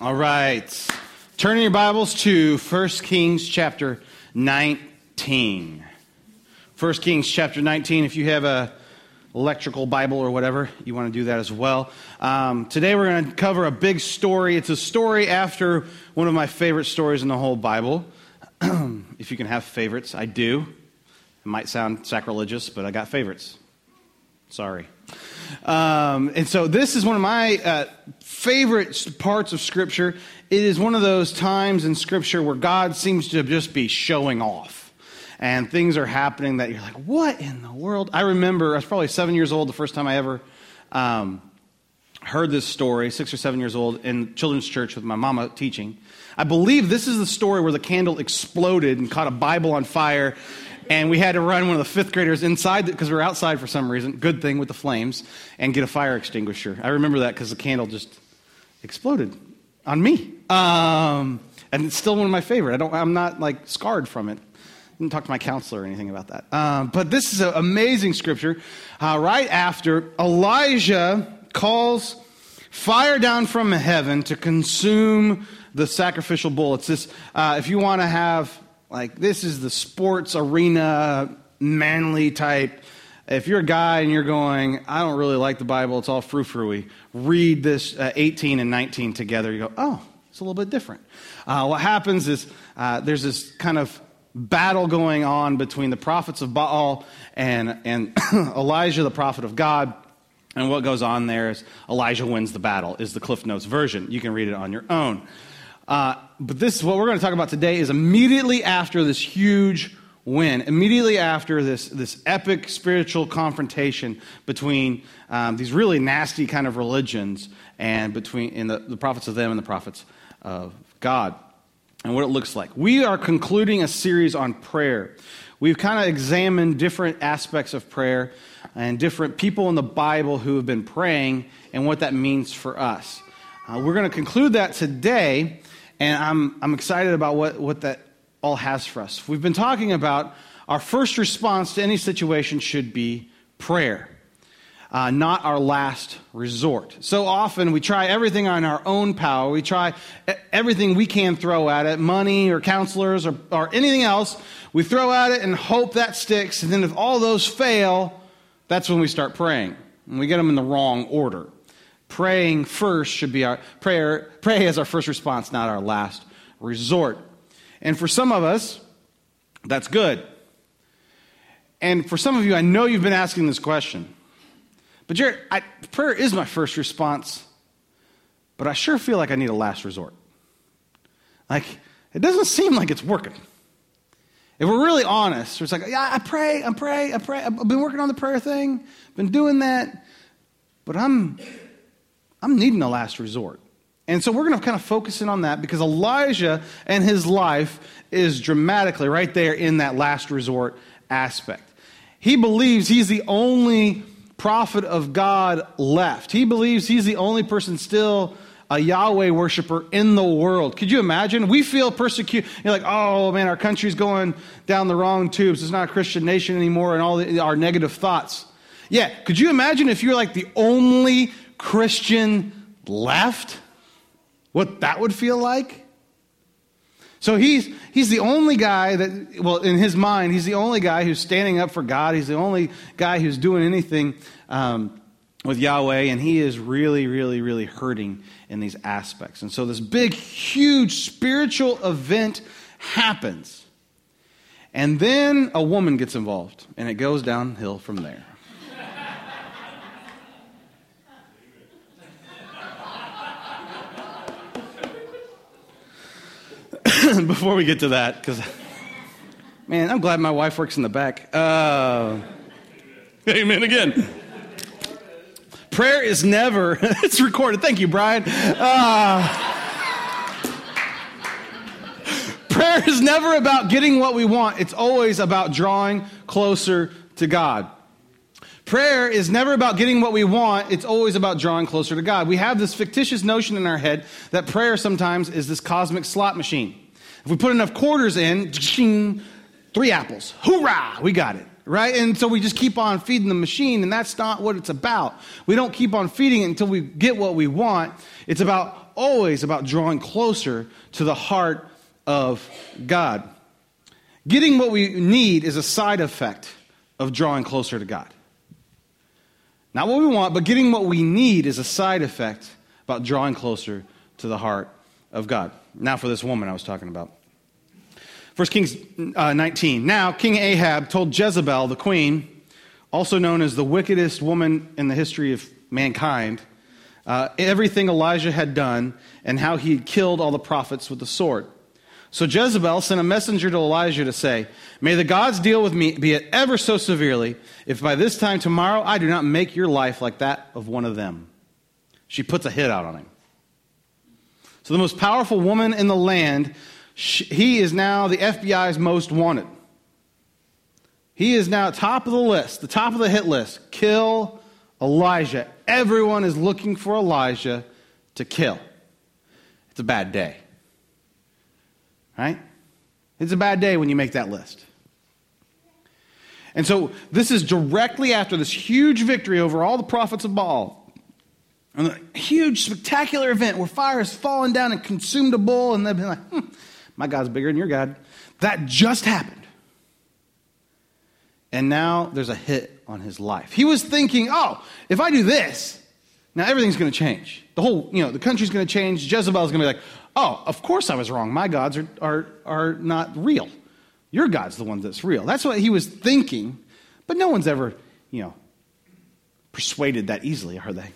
All right. Turn your Bibles to 1 Kings chapter 19. 1 Kings chapter 19. If you have a electrical Bible or whatever, you want to do that as well. Um, today we're going to cover a big story. It's a story after one of my favorite stories in the whole Bible. if you can have favorites, I do. It might sound sacrilegious, but I got favorites. Sorry. Um, and so this is one of my uh, favorite parts of Scripture. It is one of those times in Scripture where God seems to just be showing off. And things are happening that you're like, what in the world? I remember, I was probably seven years old the first time I ever um, heard this story, six or seven years old, in children's church with my mama teaching. I believe this is the story where the candle exploded and caught a Bible on fire and we had to run one of the fifth graders inside because we were outside for some reason. Good thing with the flames, and get a fire extinguisher. I remember that because the candle just exploded on me, um, and it's still one of my favorite. I don't. I'm not like scarred from it. I didn't talk to my counselor or anything about that. Um, but this is an amazing scripture. Uh, right after Elijah calls fire down from heaven to consume the sacrificial bull. It's this. Uh, if you want to have like, this is the sports arena, manly type. If you're a guy and you're going, I don't really like the Bible, it's all frou frou read this uh, 18 and 19 together. You go, oh, it's a little bit different. Uh, what happens is uh, there's this kind of battle going on between the prophets of Baal and, and Elijah, the prophet of God. And what goes on there is Elijah wins the battle, is the Cliff Notes version. You can read it on your own. Uh, but this is what we're going to talk about today is immediately after this huge win, immediately after this, this epic spiritual confrontation between um, these really nasty kind of religions and between in the, the prophets of them and the prophets of God and what it looks like. We are concluding a series on prayer. We've kind of examined different aspects of prayer and different people in the Bible who have been praying and what that means for us. Uh, we're going to conclude that today and I'm, I'm excited about what, what that all has for us. We've been talking about our first response to any situation should be prayer, uh, not our last resort. So often we try everything on our own power. We try everything we can throw at it money or counselors or, or anything else. We throw at it and hope that sticks. And then if all those fail, that's when we start praying. And we get them in the wrong order praying first should be our prayer pray as our first response not our last resort. And for some of us that's good. And for some of you i know you've been asking this question. But jared I, prayer is my first response but i sure feel like i need a last resort. Like it doesn't seem like it's working. If we're really honest it's like yeah i pray i pray i pray. I've been working on the prayer thing been doing that but i'm I'm needing a last resort. And so we're going to kind of focus in on that because Elijah and his life is dramatically right there in that last resort aspect. He believes he's the only prophet of God left. He believes he's the only person still a Yahweh worshiper in the world. Could you imagine? We feel persecuted. You're like, oh man, our country's going down the wrong tubes. It's not a Christian nation anymore, and all the, our negative thoughts. Yeah, could you imagine if you're like the only Christian left, what that would feel like? So he's, he's the only guy that, well, in his mind, he's the only guy who's standing up for God. He's the only guy who's doing anything um, with Yahweh, and he is really, really, really hurting in these aspects. And so this big, huge spiritual event happens. And then a woman gets involved, and it goes downhill from there. before we get to that, because, man, I'm glad my wife works in the back. Uh, amen again. Prayer is never, it's recorded. Thank you, Brian. Uh, prayer is never about getting what we want, it's always about drawing closer to God. Prayer is never about getting what we want, it's always about drawing closer to God. We have this fictitious notion in our head that prayer sometimes is this cosmic slot machine. If we put enough quarters in, three apples. Hoorah! We got it, right? And so we just keep on feeding the machine, and that's not what it's about. We don't keep on feeding it until we get what we want. It's about always about drawing closer to the heart of God. Getting what we need is a side effect of drawing closer to God. Not what we want, but getting what we need is a side effect about drawing closer to the heart of God. Now, for this woman I was talking about. 1 Kings uh, 19. Now, King Ahab told Jezebel, the queen, also known as the wickedest woman in the history of mankind, uh, everything Elijah had done and how he had killed all the prophets with the sword. So Jezebel sent a messenger to Elijah to say, May the gods deal with me, be it ever so severely, if by this time tomorrow I do not make your life like that of one of them. She puts a hit out on him. So the most powerful woman in the land she, he is now the FBI's most wanted. He is now top of the list, the top of the hit list. Kill Elijah. Everyone is looking for Elijah to kill. It's a bad day. Right? It's a bad day when you make that list. And so this is directly after this huge victory over all the prophets of Baal. And a huge, spectacular event where fire has fallen down and consumed a bull, and they've been like, hmm, my God's bigger than your God. That just happened. And now there's a hit on his life. He was thinking, oh, if I do this, now everything's going to change. The whole, you know, the country's going to change. Jezebel's going to be like, oh, of course I was wrong. My gods are, are, are not real. Your God's the one that's real. That's what he was thinking. But no one's ever, you know, persuaded that easily, are they?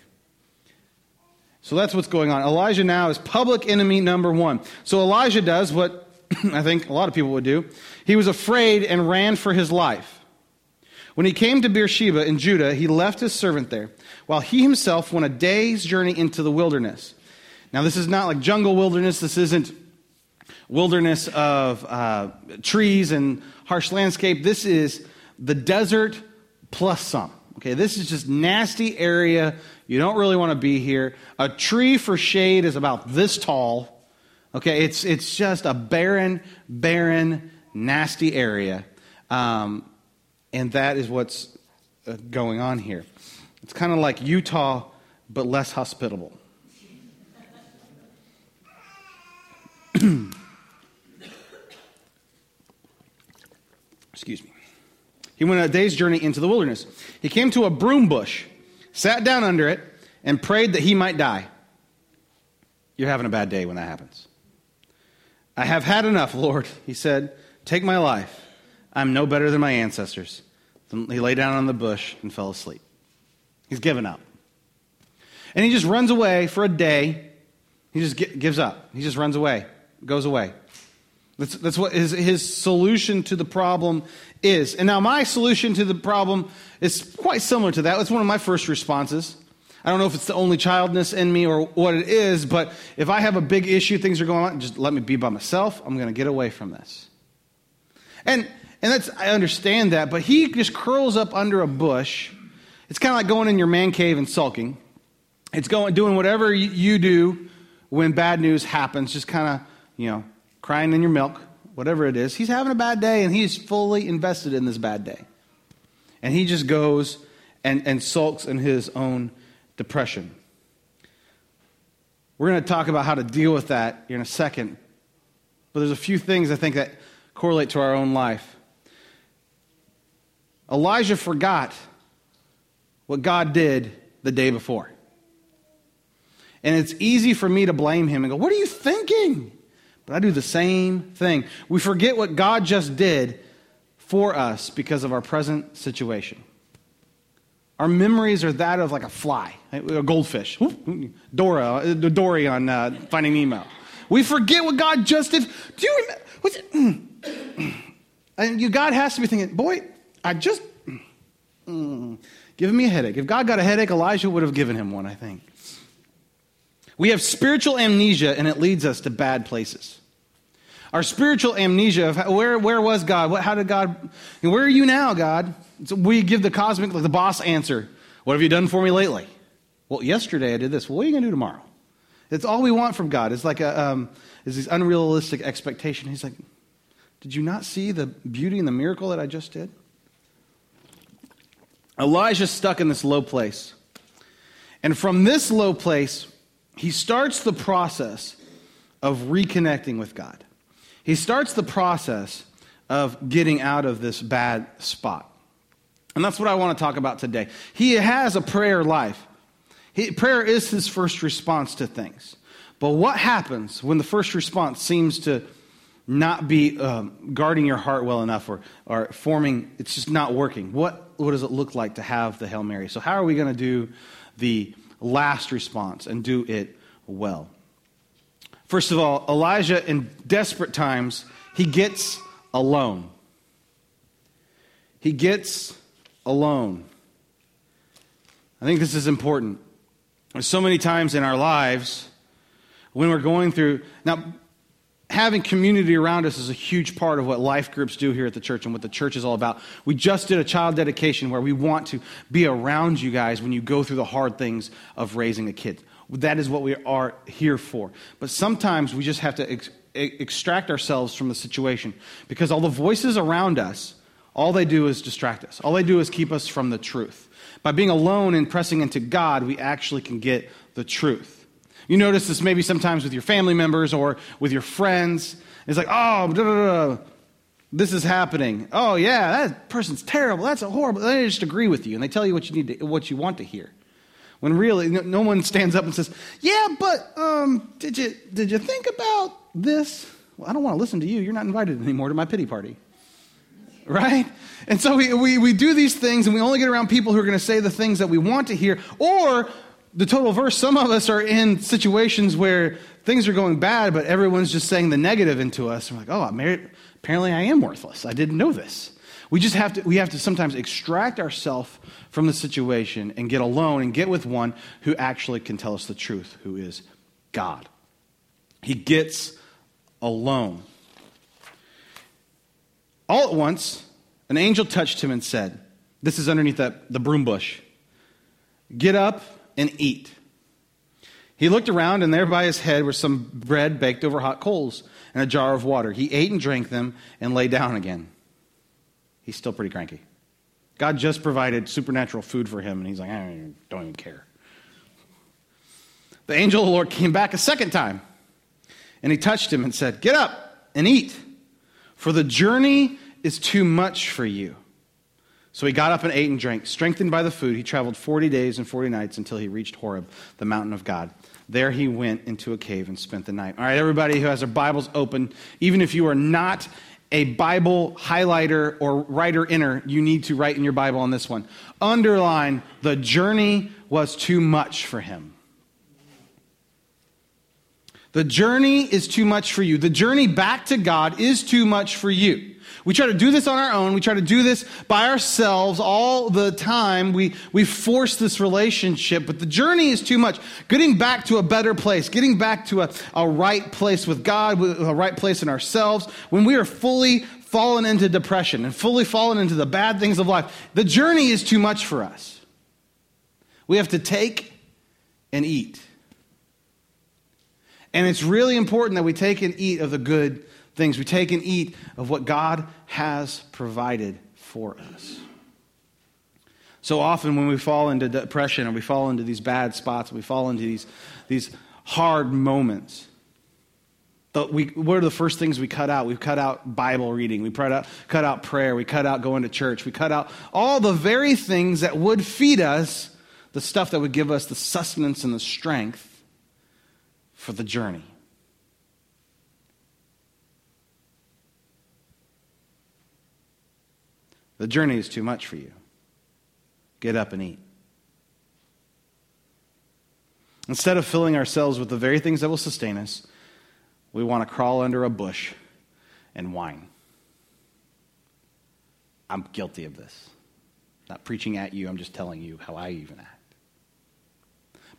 So that's what's going on. Elijah now is public enemy number one. So Elijah does what I think a lot of people would do. He was afraid and ran for his life. When he came to Beersheba in Judah, he left his servant there, while he himself went a day's journey into the wilderness. Now, this is not like jungle wilderness. This isn't wilderness of uh, trees and harsh landscape. This is the desert plus some. Okay, this is just nasty area. You don't really want to be here. A tree for shade is about this tall. Okay, it's, it's just a barren, barren, nasty area. Um, and that is what's uh, going on here. It's kind of like Utah, but less hospitable. Excuse me. He went a day's journey into the wilderness. He came to a broom bush, sat down under it, and prayed that he might die. You're having a bad day when that happens. I have had enough, Lord, he said. Take my life. I'm no better than my ancestors. Then he lay down on the bush and fell asleep. He's given up. And he just runs away for a day. He just gives up. He just runs away, goes away. That's, that's what his, his solution to the problem is. And now, my solution to the problem is quite similar to that. That's one of my first responses. I don't know if it's the only childness in me or what it is, but if I have a big issue, things are going on, just let me be by myself. I'm going to get away from this. And, and that's, I understand that, but he just curls up under a bush. It's kind of like going in your man cave and sulking. It's going, doing whatever you do when bad news happens, just kind of, you know, crying in your milk, whatever it is. He's having a bad day and he's fully invested in this bad day. And he just goes and, and sulks in his own depression. We're going to talk about how to deal with that in a second. But there's a few things I think that correlate to our own life. Elijah forgot what God did the day before. And it's easy for me to blame him and go, What are you thinking? But I do the same thing. We forget what God just did for us because of our present situation. Our memories are that of like a fly, a goldfish. Dora, uh, Dory on uh, Finding Nemo. We forget what God just did. Do you remember? What's it? And you, God has to be thinking, boy, I just mm, giving me a headache. If God got a headache, Elijah would have given him one, I think. We have spiritual amnesia, and it leads us to bad places. Our spiritual amnesia of where, where was God? What, how did God, where are you now, God? So we give the cosmic, like the boss answer. What have you done for me lately? Well, yesterday I did this. Well, what are you going to do tomorrow? It's all we want from God. It's like a, um, is this unrealistic expectation. He's like, did you not see the beauty and the miracle that I just did? Elijah's stuck in this low place. And from this low place, he starts the process of reconnecting with God. He starts the process of getting out of this bad spot. And that's what I want to talk about today. He has a prayer life. He, prayer is his first response to things. But what happens when the first response seems to not be um, guarding your heart well enough or, or forming, it's just not working? What, what does it look like to have the Hail Mary? So, how are we going to do the last response and do it well? First of all, Elijah, in desperate times, he gets alone. He gets alone. I think this is important. There's so many times in our lives when we're going through. Now, having community around us is a huge part of what life groups do here at the church and what the church is all about. We just did a child dedication where we want to be around you guys when you go through the hard things of raising a kid. That is what we are here for. But sometimes we just have to ex- extract ourselves from the situation because all the voices around us, all they do is distract us. All they do is keep us from the truth. By being alone and pressing into God, we actually can get the truth. You notice this maybe sometimes with your family members or with your friends. It's like, oh, this is happening. Oh, yeah, that person's terrible. That's a horrible. They just agree with you and they tell you what you need to, what you want to hear. When really, no, no one stands up and says, yeah, but um, did, you, did you think about this? Well, I don't want to listen to you. You're not invited anymore to my pity party. Right? And so we, we, we do these things and we only get around people who are going to say the things that we want to hear. Or the total verse, some of us are in situations where things are going bad, but everyone's just saying the negative into us. we're like, oh, apparently I am worthless. I didn't know this. We just have to, we have to sometimes extract ourselves from the situation and get alone and get with one who actually can tell us the truth, who is God. He gets alone. All at once, an angel touched him and said, This is underneath the broom bush. Get up and eat. He looked around, and there by his head were some bread baked over hot coals and a jar of water. He ate and drank them and lay down again. He's still pretty cranky. God just provided supernatural food for him, and he's like, I don't even care. The angel of the Lord came back a second time, and he touched him and said, Get up and eat, for the journey is too much for you. So he got up and ate and drank. Strengthened by the food, he traveled 40 days and 40 nights until he reached Horeb, the mountain of God. There he went into a cave and spent the night. All right, everybody who has their Bibles open, even if you are not a Bible highlighter or writer inner, you need to write in your Bible on this one. Underline, the journey was too much for him. The journey is too much for you. The journey back to God is too much for you. We try to do this on our own. We try to do this by ourselves all the time. We, we force this relationship, but the journey is too much. Getting back to a better place, getting back to a, a right place with God, a right place in ourselves, when we are fully fallen into depression and fully fallen into the bad things of life, the journey is too much for us. We have to take and eat. And it's really important that we take and eat of the good things. We take and eat of what God has provided for us. So often, when we fall into depression or we fall into these bad spots, we fall into these, these hard moments, uh, we, what are the first things we cut out? We cut out Bible reading. We cut out, cut out prayer. We cut out going to church. We cut out all the very things that would feed us, the stuff that would give us the sustenance and the strength for the journey. The journey is too much for you. Get up and eat. Instead of filling ourselves with the very things that will sustain us, we want to crawl under a bush and whine. I'm guilty of this. Not preaching at you, I'm just telling you how I even act.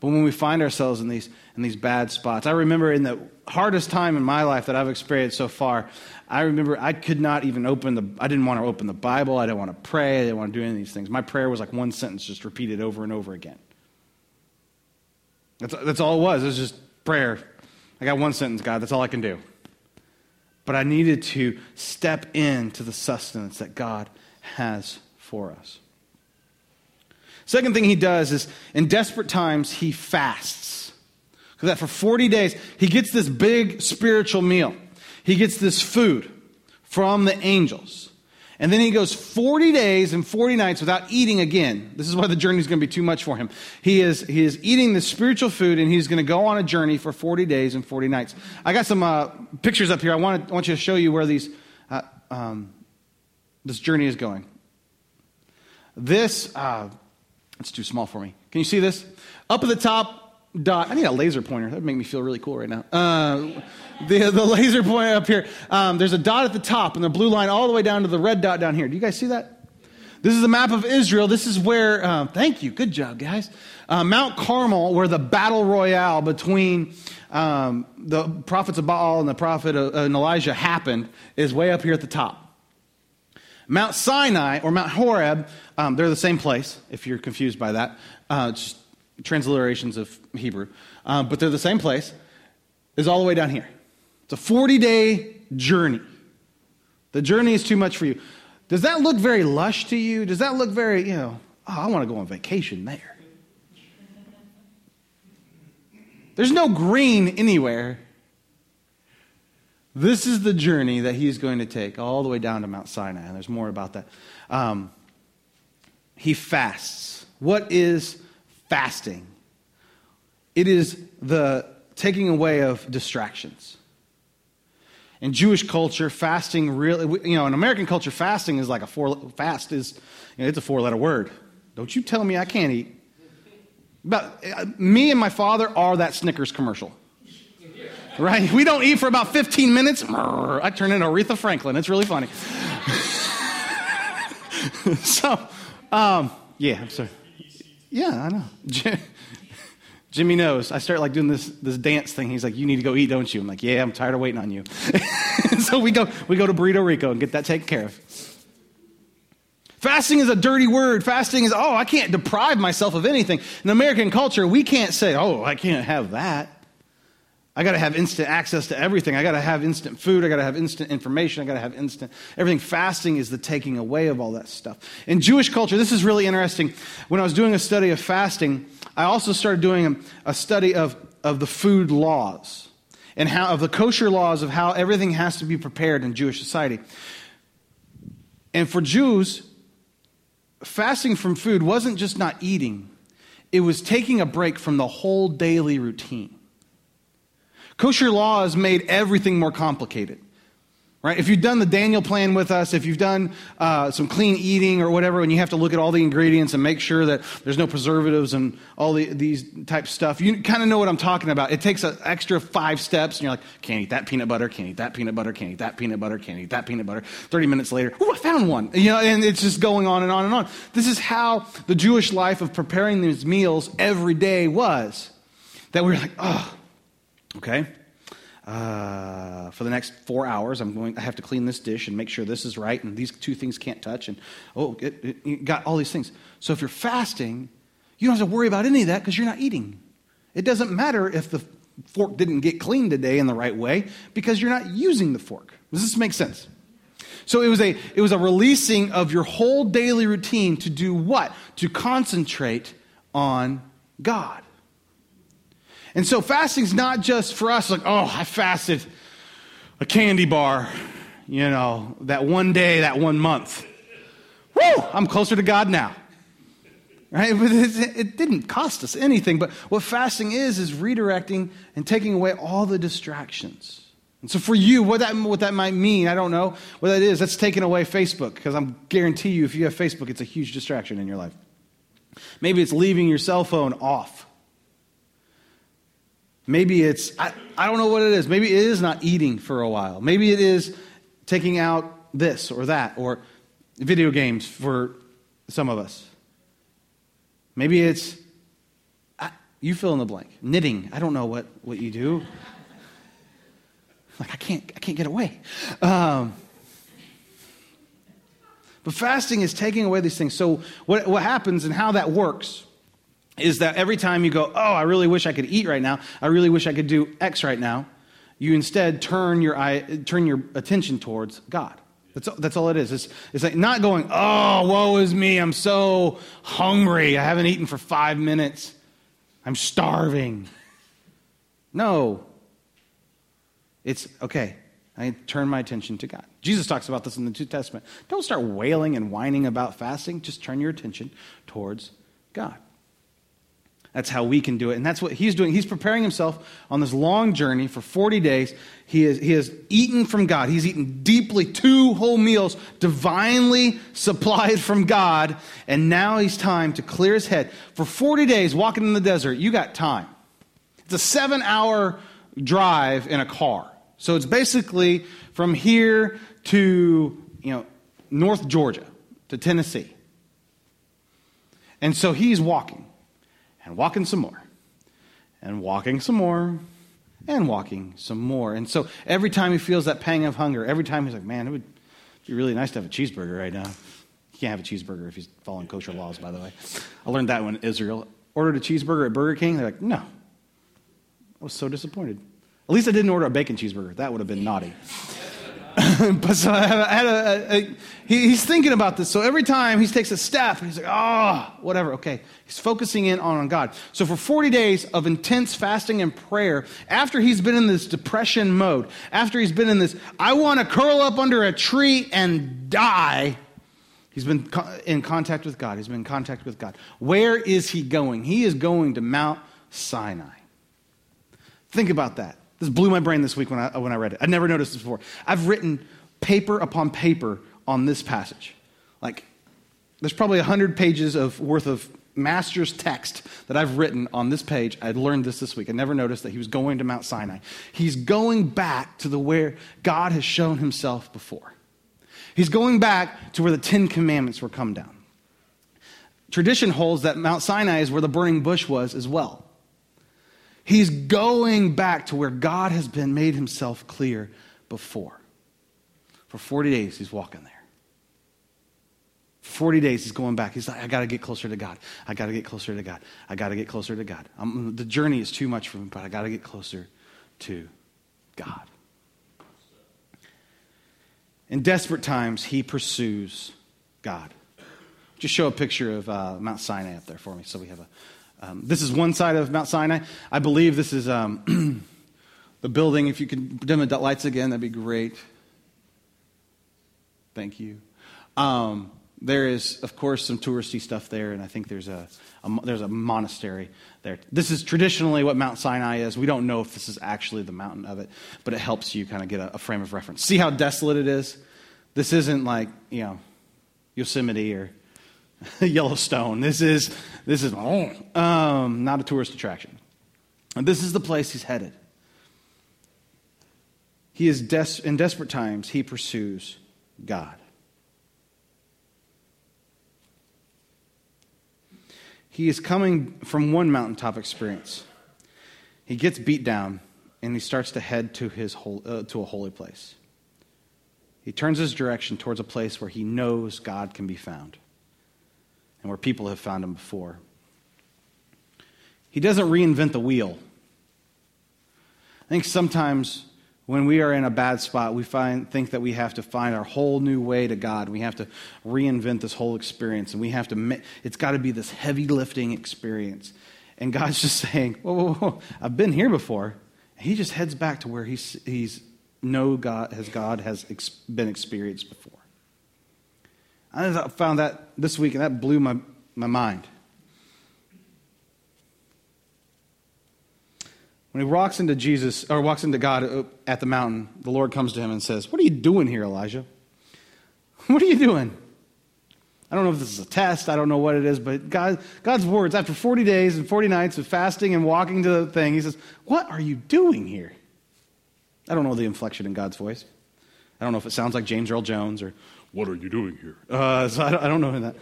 But when we find ourselves in these, in these bad spots, I remember in the hardest time in my life that I've experienced so far, I remember I could not even open the, I didn't want to open the Bible. I didn't want to pray. I didn't want to do any of these things. My prayer was like one sentence just repeated over and over again. That's, that's all it was. It was just prayer. I got one sentence, God. That's all I can do. But I needed to step into the sustenance that God has for us. Second thing he does is in desperate times, he fasts. Because that for 40 days, he gets this big spiritual meal. He gets this food from the angels. And then he goes 40 days and 40 nights without eating again. This is why the journey is going to be too much for him. He is, he is eating the spiritual food and he's going to go on a journey for 40 days and 40 nights. I got some uh, pictures up here. I want, to, I want you to show you where these, uh, um, this journey is going. This, uh, it's too small for me. Can you see this? Up at the top, dot. I need a laser pointer. That would make me feel really cool right now. Uh, the, the laser pointer up here. Um, there's a dot at the top and the blue line all the way down to the red dot down here. Do you guys see that? This is the map of Israel. This is where, um, thank you, good job, guys. Uh, Mount Carmel, where the battle royale between um, the prophets of Baal and the prophet uh, and Elijah happened, is way up here at the top. Mount Sinai or Mount Horeb, um, they're the same place, if you're confused by that. Uh, just transliterations of Hebrew. Um, but they're the same place, is all the way down here. It's a 40 day journey. The journey is too much for you. Does that look very lush to you? Does that look very, you know, oh, I want to go on vacation there? There's no green anywhere. This is the journey that he's going to take all the way down to Mount Sinai, and there's more about that. Um, he fasts. What is fasting? It is the taking away of distractions. In Jewish culture, fasting really, you know, in American culture, fasting is like a four, fast is, you know, it's a four letter word. Don't you tell me I can't eat. But uh, me and my father are that Snickers commercial right? We don't eat for about 15 minutes. I turn into Aretha Franklin. It's really funny. so, um, yeah, I'm sorry. Yeah, I know. Jimmy knows. I start like doing this this dance thing. He's like, "You need to go eat, don't you?" I'm like, "Yeah, I'm tired of waiting on you." so we go we go to Burrito Rico and get that taken care of. Fasting is a dirty word. Fasting is, oh, I can't deprive myself of anything. In American culture, we can't say, oh, I can't have that. I got to have instant access to everything. I got to have instant food. I got to have instant information. I got to have instant everything. Fasting is the taking away of all that stuff. In Jewish culture, this is really interesting. When I was doing a study of fasting, I also started doing a, study of, of the food laws and how of the kosher laws of how everything has to be prepared in Jewish society. And for Jews, fasting from food wasn't just not eating, it was taking a break from the whole daily routine. Kosher law has made everything more complicated. Right? If you've done the Daniel plan with us, if you've done uh, some clean eating or whatever, and you have to look at all the ingredients and make sure that there's no preservatives and all the, these type stuff, you kind of know what I'm talking about. It takes an extra five steps, and you're like, can't eat that peanut butter, can't eat that peanut butter, can't eat that peanut butter, can't eat that peanut butter. 30 minutes later, oh, I found one. You know, and it's just going on and on and on. This is how the Jewish life of preparing these meals every day was. That we we're like, oh, Okay? Uh, for the next four hours, I'm going. I have to clean this dish and make sure this is right, and these two things can't touch. And oh, it, it, you got all these things. So if you're fasting, you don't have to worry about any of that because you're not eating. It doesn't matter if the fork didn't get cleaned today in the right way because you're not using the fork. Does this make sense? So it was a it was a releasing of your whole daily routine to do what? To concentrate on God. And so fasting's not just for us like, oh, I fasted a candy bar, you know, that one day, that one month. Woo! I'm closer to God now. Right? But it didn't cost us anything. But what fasting is, is redirecting and taking away all the distractions. And so for you, what that, what that might mean, I don't know what that is. That's taking away Facebook, because I'm guarantee you, if you have Facebook, it's a huge distraction in your life. Maybe it's leaving your cell phone off. Maybe it's, I, I don't know what it is. Maybe it is not eating for a while. Maybe it is taking out this or that or video games for some of us. Maybe it's, I, you fill in the blank. Knitting. I don't know what, what you do. Like, I can't, I can't get away. Um, but fasting is taking away these things. So, what, what happens and how that works is that every time you go, oh, I really wish I could eat right now, I really wish I could do X right now, you instead turn your, eye, turn your attention towards God. That's, that's all it is. It's, it's like not going, oh, woe is me. I'm so hungry. I haven't eaten for five minutes. I'm starving. No. It's okay. I turn my attention to God. Jesus talks about this in the New Testament. Don't start wailing and whining about fasting. Just turn your attention towards God. That's how we can do it. And that's what he's doing. He's preparing himself on this long journey for 40 days. He has, he has eaten from God. He's eaten deeply two whole meals, divinely supplied from God. And now he's time to clear his head. For 40 days, walking in the desert, you got time. It's a seven hour drive in a car. So it's basically from here to, you know, North Georgia to Tennessee. And so he's walking and walking some more, and walking some more, and walking some more. And so every time he feels that pang of hunger, every time he's like, man, it would be really nice to have a cheeseburger right now. He can't have a cheeseburger if he's following kosher laws, by the way. I learned that when Israel ordered a cheeseburger at Burger King. They're like, no. I was so disappointed. At least I didn't order a bacon cheeseburger. That would have been naughty. but so I had a, a, he, he's thinking about this. So every time he takes a step, he's like, oh, whatever. Okay. He's focusing in on, on God. So for 40 days of intense fasting and prayer, after he's been in this depression mode, after he's been in this, I want to curl up under a tree and die, he's been in contact with God. He's been in contact with God. Where is he going? He is going to Mount Sinai. Think about that. This blew my brain this week when I, when I read it. I'd never noticed this before. I've written paper upon paper on this passage. Like, there's probably 100 pages of worth of master's text that I've written on this page. I learned this this week. I never noticed that he was going to Mount Sinai. He's going back to the where God has shown himself before. He's going back to where the Ten Commandments were come down. Tradition holds that Mount Sinai is where the burning bush was as well. He's going back to where God has been made himself clear before. For 40 days, he's walking there. 40 days he's going back. He's like, I got to get closer to God. I got to get closer to God. I got to get closer to God. I'm, the journey is too much for me, but I got to get closer to God. In desperate times, he pursues God. Just show a picture of uh, Mount Sinai up there for me so we have a um, this is one side of Mount Sinai. I believe this is um, the building. If you could dim the lights again, that'd be great. Thank you. Um, there is, of course, some touristy stuff there, and I think there's a, a, there's a monastery there. This is traditionally what Mount Sinai is. We don't know if this is actually the mountain of it, but it helps you kind of get a, a frame of reference. See how desolate it is. This isn't like you know Yosemite or Yellowstone. This is this is um, not a tourist attraction. And this is the place he's headed. He is des- in desperate times. He pursues God. He is coming from one mountaintop experience. He gets beat down and he starts to head to, his uh, to a holy place. He turns his direction towards a place where he knows God can be found and where people have found him before. He doesn't reinvent the wheel. I think sometimes when we are in a bad spot, we find, think that we have to find our whole new way to God. We have to reinvent this whole experience, and we have to, it's got to be this heavy lifting experience. And God's just saying, whoa, whoa, whoa, I've been here before. He just heads back to where he's, he's God, has God has ex- been experienced before. I found that this week, and that blew my, my mind. When he walks into Jesus, or walks into God uh, at the mountain, the Lord comes to him and says, What are you doing here, Elijah? What are you doing? I don't know if this is a test, I don't know what it is, but God, God's words, after 40 days and 40 nights of fasting and walking to the thing, he says, What are you doing here? I don't know the inflection in God's voice. I don't know if it sounds like James Earl Jones or, What are you doing here? Uh, so I, don't, I don't know that.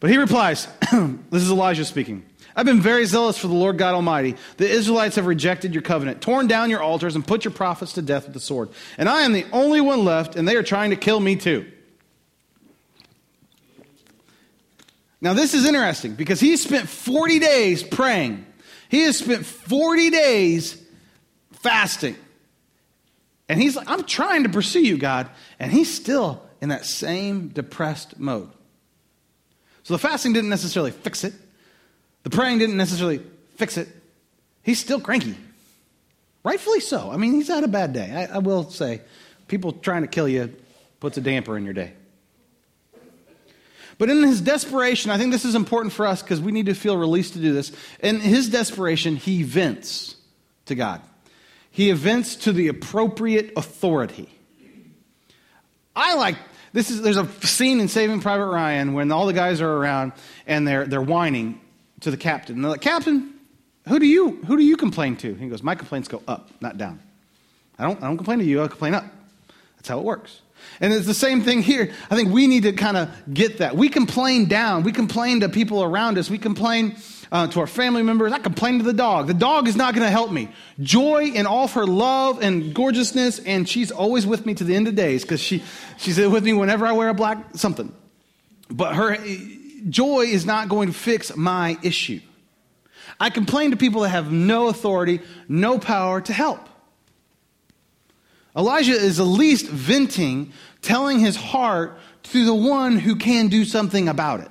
But he replies, This is Elijah speaking. I've been very zealous for the Lord God Almighty. The Israelites have rejected your covenant, torn down your altars, and put your prophets to death with the sword. And I am the only one left, and they are trying to kill me too. Now, this is interesting because he spent 40 days praying. He has spent 40 days fasting. And he's like, I'm trying to pursue you, God. And he still in that same depressed mode. So the fasting didn't necessarily fix it, the praying didn't necessarily fix it. He's still cranky. Rightfully so. I mean, he's had a bad day. I, I will say, people trying to kill you puts a damper in your day. But in his desperation, I think this is important for us because we need to feel released to do this. In his desperation, he vents to God. He events to the appropriate authority. I like this is there's a scene in Saving Private Ryan when all the guys are around and they're they're whining to the captain. And they're like, Captain, who do you who do you complain to? He goes, My complaints go up, not down. I don't I don't complain to you, I complain up. That's how it works. And it's the same thing here. I think we need to kind of get that. We complain down. We complain to people around us. We complain uh, to our family members. I complain to the dog. The dog is not going to help me. Joy in all of her love and gorgeousness, and she's always with me to the end of days because she, she's with me whenever I wear a black something. But her joy is not going to fix my issue. I complain to people that have no authority, no power to help. Elijah is at least venting, telling his heart to the one who can do something about it.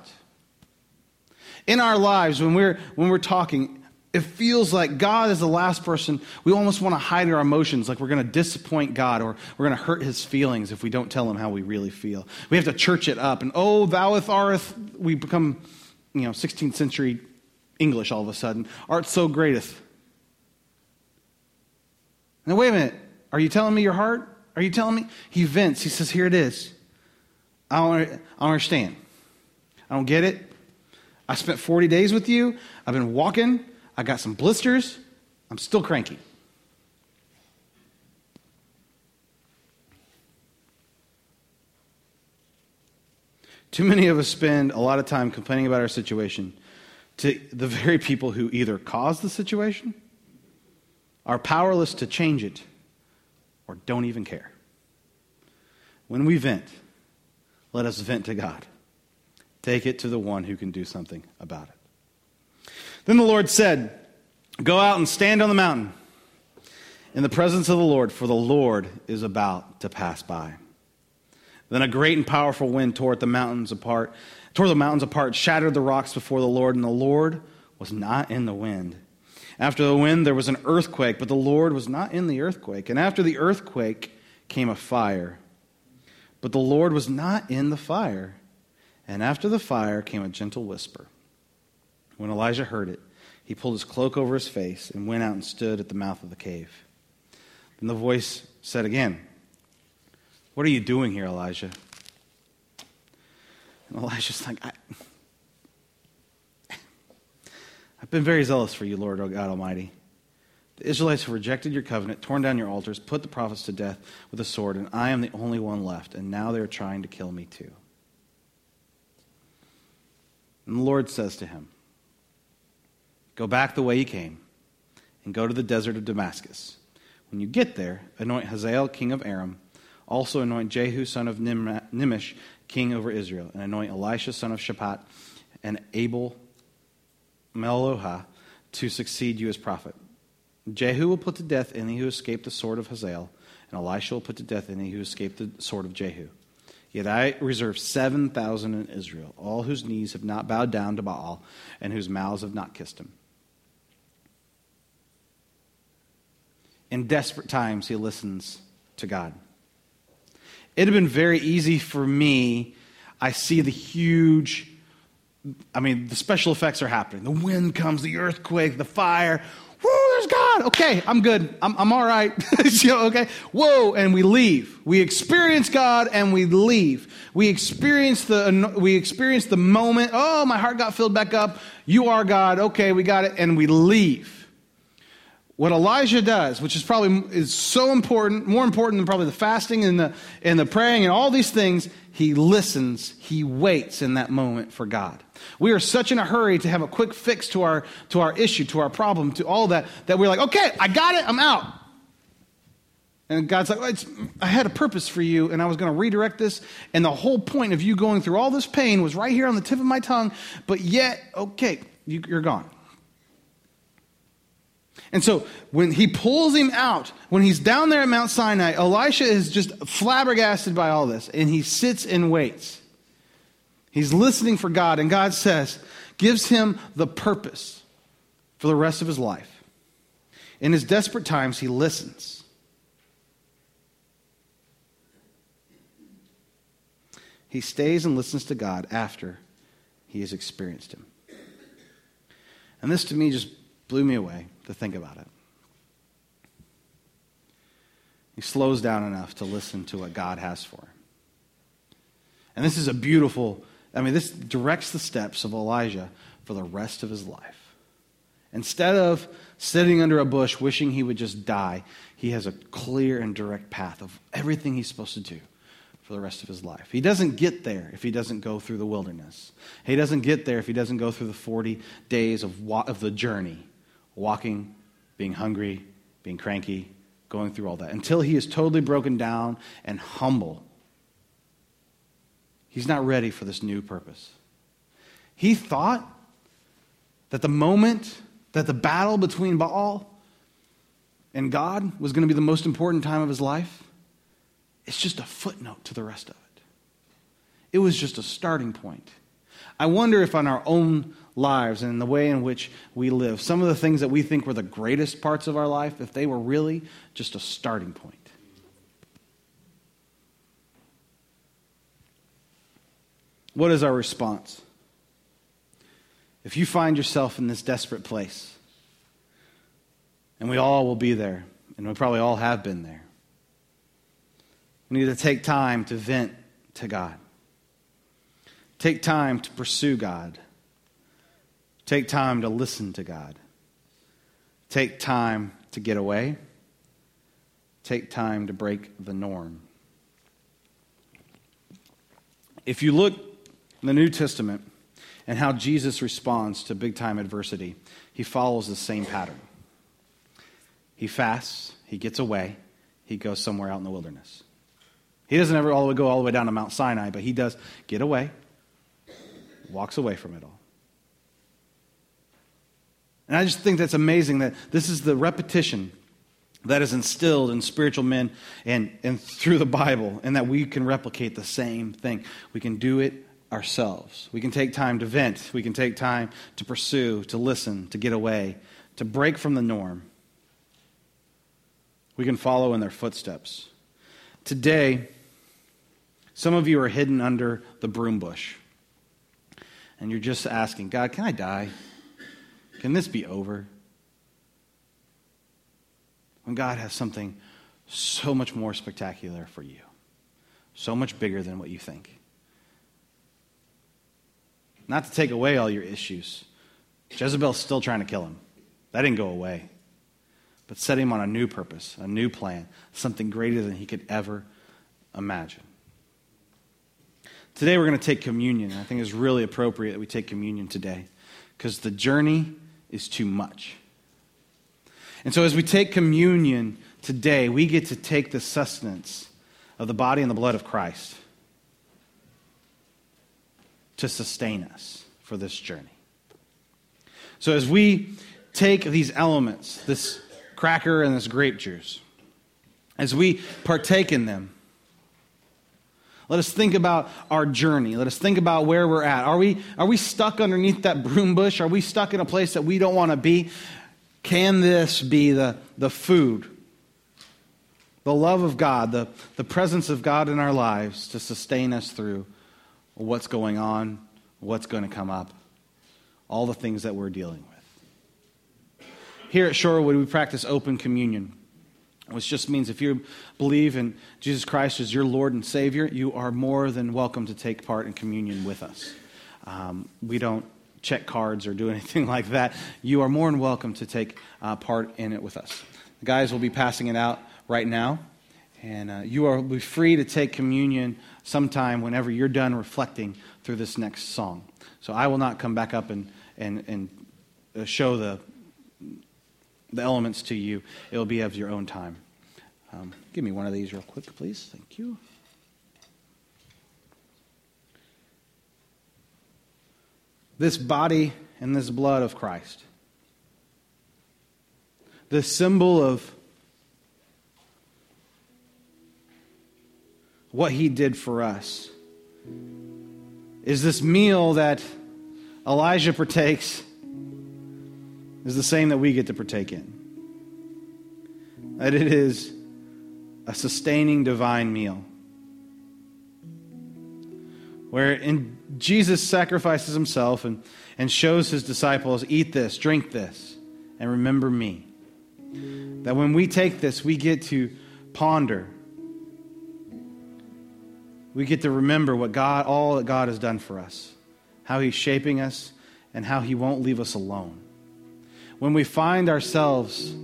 In our lives, when we're, when we're talking, it feels like God is the last person. We almost want to hide our emotions, like we're going to disappoint God or we're going to hurt his feelings if we don't tell him how we really feel. We have to church it up. And oh, thou'th areth, we become, you know, 16th century English all of a sudden. Art so greateth. Now, wait a minute. Are you telling me your heart? Are you telling me? He vents. He says, Here it is. I don't, I don't understand. I don't get it. I spent 40 days with you. I've been walking. I got some blisters. I'm still cranky. Too many of us spend a lot of time complaining about our situation to the very people who either caused the situation, are powerless to change it, or don't even care. When we vent, let us vent to God. Take it to the one who can do something about it. Then the Lord said, Go out and stand on the mountain in the presence of the Lord, for the Lord is about to pass by. Then a great and powerful wind tore the mountains apart, tore the mountains apart, shattered the rocks before the Lord, and the Lord was not in the wind. After the wind, there was an earthquake, but the Lord was not in the earthquake. And after the earthquake came a fire, but the Lord was not in the fire. And after the fire came a gentle whisper. When Elijah heard it, he pulled his cloak over his face and went out and stood at the mouth of the cave. Then the voice said again, What are you doing here, Elijah? And Elijah's like, I, I've been very zealous for you, Lord God Almighty. The Israelites have rejected your covenant, torn down your altars, put the prophets to death with a sword, and I am the only one left, and now they are trying to kill me too. And the Lord says to him, Go back the way you came, and go to the desert of Damascus. When you get there, anoint Hazael, king of Aram. Also anoint Jehu, son of Nimshi, king over Israel, and anoint Elisha, son of Shaphat, and Abel, Meholah to succeed you as prophet. Jehu will put to death any who escaped the sword of Hazael, and Elisha will put to death any who escaped the sword of Jehu. Yet I reserve 7,000 in Israel, all whose knees have not bowed down to Baal, and whose mouths have not kissed him. In desperate times, he listens to God. It had been very easy for me. I see the huge I mean, the special effects are happening. The wind comes, the earthquake, the fire. God. Okay, I'm good. I'm, I'm all right. okay. Whoa, and we leave. We experience God and we leave. We experience the we experience the moment. Oh, my heart got filled back up. You are God. Okay, we got it, and we leave. What Elijah does, which is probably is so important, more important than probably the fasting and the and the praying and all these things, he listens, he waits in that moment for God. We are such in a hurry to have a quick fix to our, to our issue, to our problem, to all that, that we're like, okay, I got it, I'm out. And God's like, well, I had a purpose for you, and I was going to redirect this. And the whole point of you going through all this pain was right here on the tip of my tongue, but yet, okay, you, you're gone. And so when he pulls him out, when he's down there at Mount Sinai, Elisha is just flabbergasted by all this, and he sits and waits. He's listening for God, and God says, gives him the purpose for the rest of his life. In his desperate times, he listens. He stays and listens to God after he has experienced him. And this to me just blew me away to think about it. He slows down enough to listen to what God has for him. And this is a beautiful, I mean, this directs the steps of Elijah for the rest of his life. Instead of sitting under a bush wishing he would just die, he has a clear and direct path of everything he's supposed to do for the rest of his life. He doesn't get there if he doesn't go through the wilderness. He doesn't get there if he doesn't go through the 40 days of, wa- of the journey walking, being hungry, being cranky, going through all that. Until he is totally broken down and humble, he's not ready for this new purpose. He thought that the moment that the battle between Baal and God was going to be the most important time of his life. It's just a footnote to the rest of it. It was just a starting point. I wonder if on our own lives and in the way in which we live, some of the things that we think were the greatest parts of our life, if they were really just a starting point. What is our response? If you find yourself in this desperate place, and we all will be there, and we probably all have been there, we need to take time to vent to God. Take time to pursue God. Take time to listen to God. Take time to get away. Take time to break the norm. If you look in the New Testament and how Jesus responds to big time adversity, he follows the same pattern. He fasts, he gets away, he goes somewhere out in the wilderness. He doesn't ever all the way go all the way down to Mount Sinai, but he does get away, walks away from it all. And I just think that's amazing that this is the repetition that is instilled in spiritual men and, and through the Bible, and that we can replicate the same thing. We can do it ourselves. We can take time to vent, we can take time to pursue, to listen, to get away, to break from the norm. We can follow in their footsteps. Today, some of you are hidden under the broom bush. And you're just asking, God, can I die? Can this be over? When God has something so much more spectacular for you, so much bigger than what you think. Not to take away all your issues. Jezebel's still trying to kill him. That didn't go away. But set him on a new purpose, a new plan, something greater than he could ever imagine. Today we're going to take communion. I think it's really appropriate that we take communion today because the journey is too much. And so, as we take communion today, we get to take the sustenance of the body and the blood of Christ to sustain us for this journey. So, as we take these elements, this cracker and this grape juice, as we partake in them, let us think about our journey. Let us think about where we're at. Are we, are we stuck underneath that broom bush? Are we stuck in a place that we don't want to be? Can this be the, the food, the love of God, the, the presence of God in our lives to sustain us through what's going on, what's going to come up, all the things that we're dealing with? Here at Shorewood, we practice open communion which just means if you believe in Jesus Christ as your Lord and Savior, you are more than welcome to take part in communion with us. Um, we don't check cards or do anything like that. You are more than welcome to take uh, part in it with us. The guys will be passing it out right now, and uh, you are be free to take communion sometime whenever you're done reflecting through this next song. So I will not come back up and, and, and uh, show the the elements to you. It'll be of your own time. Um, give me one of these real quick, please. Thank you. This body and this blood of Christ the symbol of what he did for us is this meal that Elijah partakes is the same that we get to partake in. That it is a sustaining divine meal. Where in Jesus sacrifices himself and, and shows his disciples, eat this, drink this, and remember me. That when we take this, we get to ponder. We get to remember what God, all that God has done for us, how He's shaping us, and how He won't leave us alone. When we find ourselves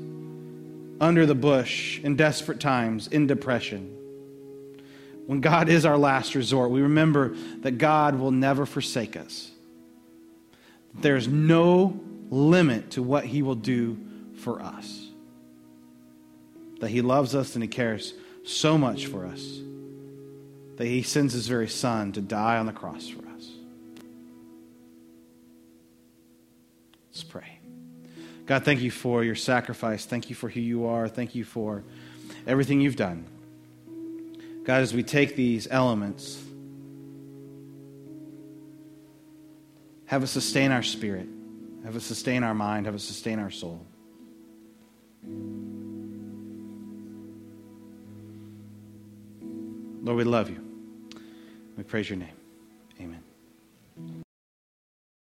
under the bush in desperate times, in depression, when God is our last resort, we remember that God will never forsake us. There's no limit to what He will do for us that He loves us and He cares so much for us that He sends His very Son to die on the cross for us. Let's pray. God, thank you for your sacrifice. Thank you for who you are. Thank you for everything you've done. God, as we take these elements, have us sustain our spirit, have us sustain our mind, have us sustain our soul. Lord, we love you. We praise your name.